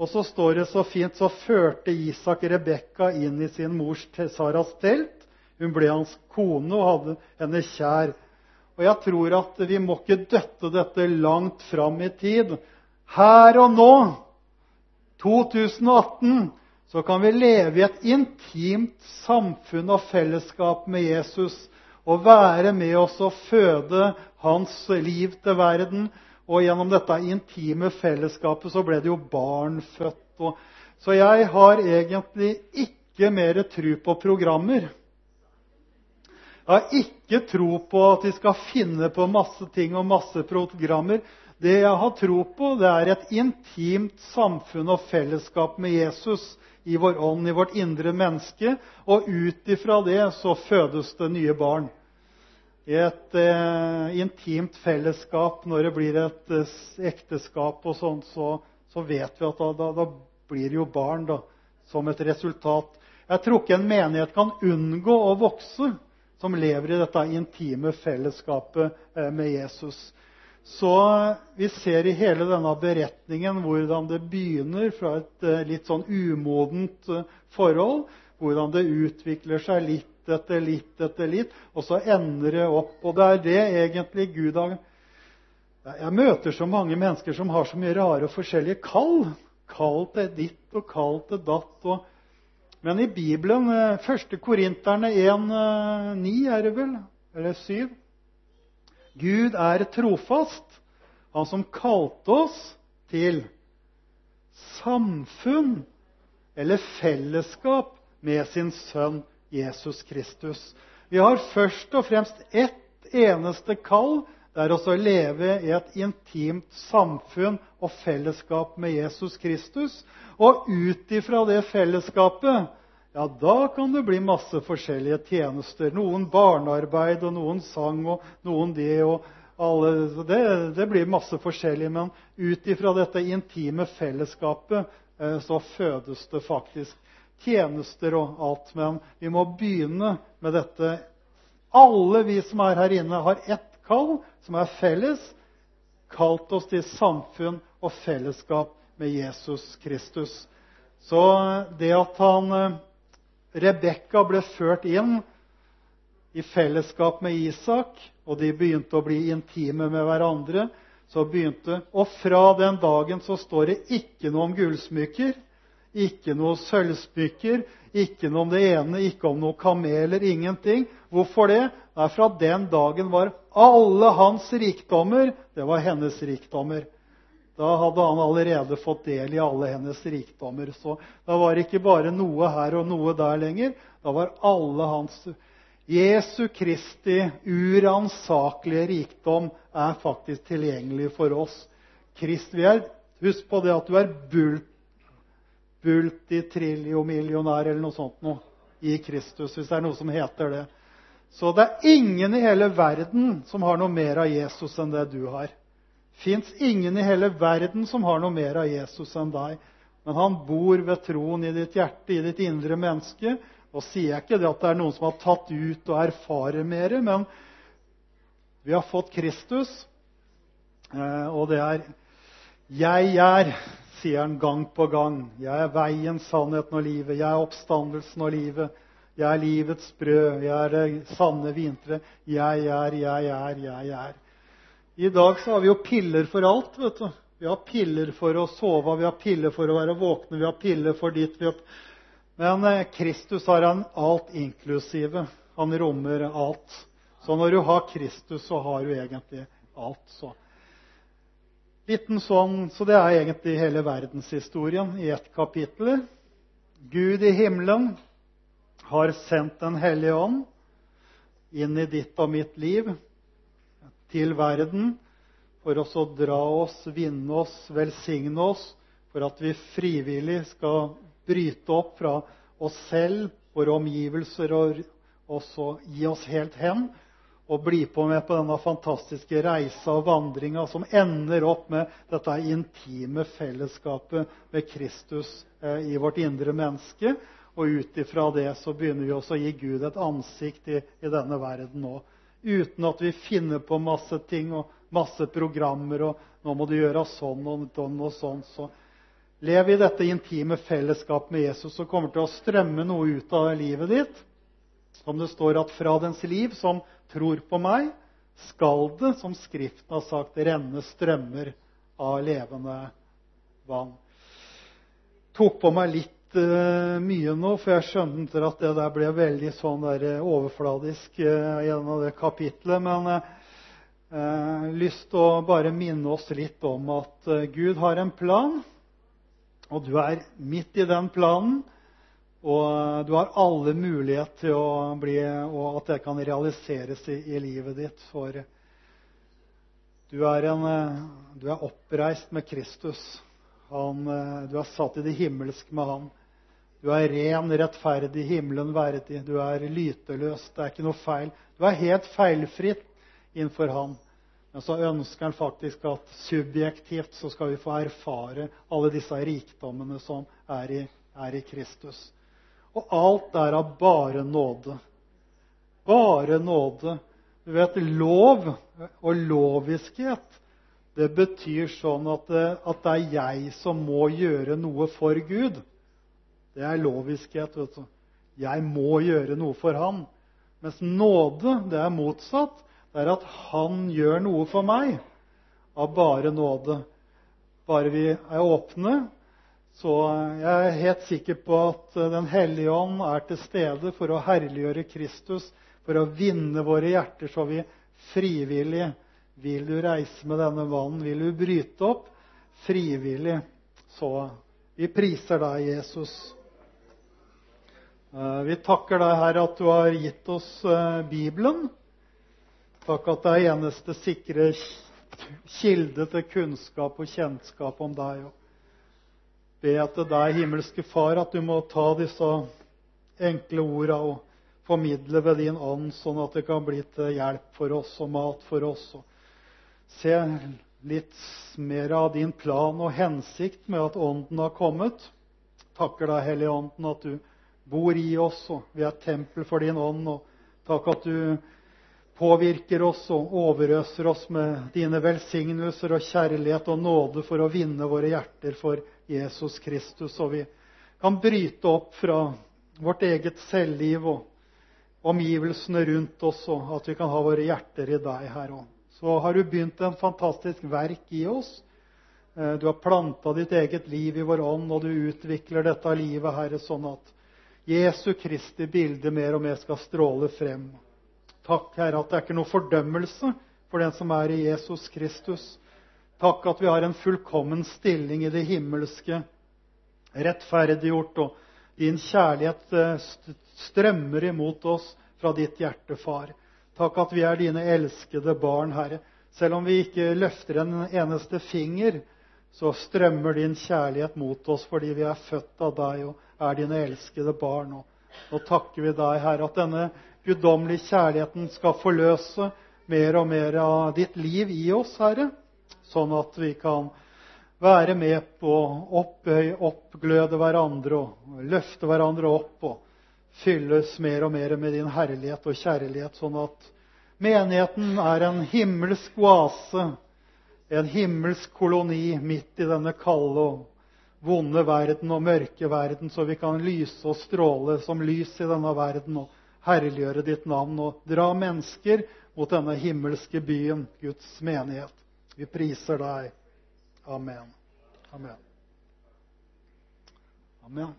Og så står det så fint så førte Isak Rebekka inn i sin mors Saras telt. Hun ble hans kone og hadde henne kjær. Og jeg tror at vi må ikke døtte dette langt fram i tid. Her og nå 2018 så kan vi leve i et intimt samfunn og fellesskap med Jesus og være med oss og føde hans liv til verden. Og gjennom dette intime fellesskapet så ble det jo barn født. Så jeg har egentlig ikke mer tro på programmer. Jeg har ikke tro på at vi skal finne på masse ting og masse programmer. Det jeg har tro på, det er et intimt samfunn og fellesskap med Jesus i vår ånd, i vårt indre menneske. Og ut ifra det fødes det nye barn. Et eh, intimt fellesskap, når det blir et eh, ekteskap og sånn, så, vet vi at da, blir det jo barn som et resultat. Jeg tror ikke en menighet kan unngå å vokse som lever i dette intime fellesskapet eh, med Jesus. Så vi ser i hele denne beretningen hvordan det begynner fra et eh, litt sånn umodent eh, forhold, hvordan det utvikler seg litt etter litt etter litt, og så ender det opp. Og det er det egentlig Gud har Jeg møter så mange mennesker som har så mye rare og forskjellige kall. Kall til ditt og kall til datt. Og... Men i Bibelen, 1. Eh, Korinterne 1,9 er det vel? Eller 7? Gud er trofast, han som kalte oss til samfunn eller fellesskap med sin sønn Jesus Kristus. Vi har først og fremst ett eneste kall. Det er å leve i et intimt samfunn og fellesskap med Jesus Kristus. Og ut ifra det fellesskapet ja, da kan det bli masse forskjellige tjenester. Noen barnearbeid, og noen sang, og noen det. og alle, det, det blir masse forskjellig. Men ut ifra dette intime fellesskapet eh, så fødes det faktisk tjenester og alt. Men vi må begynne med dette. Alle vi som er her inne, har ett kall som er felles. Kalt oss til samfunn og fellesskap med Jesus Kristus. Så det at han eh, Rebekka ble ført inn i fellesskap med Isak, og de begynte å bli intime med hverandre, så begynte Og fra den dagen så står det ikke noe om gullsmykker, ikke noe sølvsmykker, ikke noe om det ene, ikke om noe kameler, ingenting. Hvorfor det? Det er fra den dagen var alle hans rikdommer det var hennes rikdommer. Da hadde han allerede fått del i alle hennes rikdommer. Så da var det ikke bare noe her og noe der lenger. Da var alle hans Jesu Kristi uransakelige rikdom er faktisk tilgjengelig for oss. Krist, er, husk på det at du er multitrillionmillionær eller noe sånt noe, i Kristus, hvis det er noe som heter det. Så det er ingen i hele verden som har noe mer av Jesus enn det du har. Fins ingen i hele verden som har noe mer av Jesus enn deg. Men han bor ved troen i ditt hjerte, i ditt indre menneske. Nå sier jeg ikke det at det er noen som har tatt ut og erfarer mer, men vi har fått Kristus, eh, og det er 'Jeg er', sier han gang på gang. 'Jeg er veien, sannheten og livet'. 'Jeg er oppstandelsen og livet'. 'Jeg er livets brød'. 'Jeg er det sanne vintre'. 'Jeg er, jeg er, jeg er'. I dag så har vi jo piller for alt. vet du. Vi har piller for å sove, vi har piller for å være våkne, vi har piller for ditt. vi har men eh, Kristus har en alt inklusive. Han rommer alt. Så når du har Kristus, så har du egentlig alt. Så. Liten sånn, så det er egentlig hele verdenshistorien i ett kapittel. Gud i himmelen har sendt Den hellige ånd inn i ditt og mitt liv, til verden, for oss å dra oss, vinne oss, velsigne oss, for at vi frivillig skal bryte opp fra oss selv, våre omgivelser, og, også gi oss helt hen. Og bli på med på denne fantastiske reisa og vandringa som ender opp med dette intime fellesskapet med Kristus eh, i vårt indre menneske. Og ut ifra det så begynner vi også å gi Gud et ansikt i, i denne verden nå. Uten at vi finner på masse ting og masse programmer og 'nå må du gjøre sånn og sånn'. og sånn, så Lev i dette intime fellesskapet med Jesus, så kommer til å strømme noe ut av livet ditt. Som det står at fra dens liv som tror på meg, skal det, som Skriften har sagt, renne strømmer av levende vann. Tok på meg litt uh, mye nå, for jeg skjønte at det der ble veldig sånn der, uh, overfladisk uh, gjennom det kapitlet. Men jeg uh, har lyst til å bare minne oss litt om at Gud har en plan. Og du er midt i den planen, og du har alle mulighet til å bli, og at det kan realiseres i, i livet ditt. For du er, en, du er oppreist med Kristus. Han, du er satt i det himmelske med Han. Du er ren, rettferdig, himmelen verdig. Du er lyteløs. Det er ikke noe feil. Du er helt feilfritt innenfor Han. Men så ønsker han faktisk at subjektivt så skal vi få erfare alle disse rikdommene som er i, er i Kristus. Og alt er av bare nåde. Bare nåde. Du vet, lov og loviskhet, det betyr sånn at det, at det er jeg som må gjøre noe for Gud. Det er loviskhet. vet du. Jeg må gjøre noe for Han. Mens nåde, det er motsatt det er at han gjør noe for meg av bare nåde. Bare vi er åpne. Så jeg er helt sikker på at Den hellige ånd er til stede for å herliggjøre Kristus, for å vinne våre hjerter, så vi frivillig Vil du reise med denne mannen? Vil du bryte opp? Frivillig. Så vi priser deg, Jesus. Eh, vi takker deg, Herre, at du har gitt oss eh, Bibelen. Takk at det er eneste sikre kilde til kunnskap og kjennskap om deg. Og be til deg, himmelske Far, at du må ta disse enkle orda og formidle ved din ånd, sånn at det kan bli til hjelp for oss og mat for oss. Og se litt mer av din plan og hensikt med at Ånden har kommet. Takker deg, Hellige Ånden, at du bor i oss, og vi er tempel for din ånd. Og takk at du påvirker oss og overøser oss med dine velsignelser og kjærlighet og nåde for å vinne våre hjerter for Jesus Kristus. Og vi kan bryte opp fra vårt eget selvliv og omgivelsene rundt oss, og at vi kan ha våre hjerter i deg, Herre. Så har du begynt en fantastisk verk i oss. Eh, du har planta ditt eget liv i vår ånd, og du utvikler dette livet, Herre, sånn at Jesu Kristi bilde mer og mer skal stråle frem. Takk, Herre, at det er ikke noe fordømmelse for den som er i Jesus Kristus. Takk at vi har en fullkommen stilling i det himmelske, rettferdiggjort, og din kjærlighet eh, strømmer imot oss fra ditt hjerte, Far. Takk at vi er dine elskede barn, Herre. Selv om vi ikke løfter en eneste finger, så strømmer din kjærlighet mot oss fordi vi er født av deg og er dine elskede barn. Og nå takker vi deg, Herre, at denne guddommelige kjærligheten skal forløse mer og mer av ditt liv i oss, Herre, sånn at vi kan være med på å opphøye, oppgløde hverandre og løfte hverandre opp og fylles mer og mer med din herlighet og kjærlighet, sånn at menigheten er en himmelsk oase en himmelsk koloni midt i denne kalde og vonde verden og mørke verden, så vi kan lyse og stråle som lys i denne verden og herliggjøre ditt navn og dra mennesker mot denne himmelske byen, Guds menighet. Vi priser deg. Amen. Amen. Amen.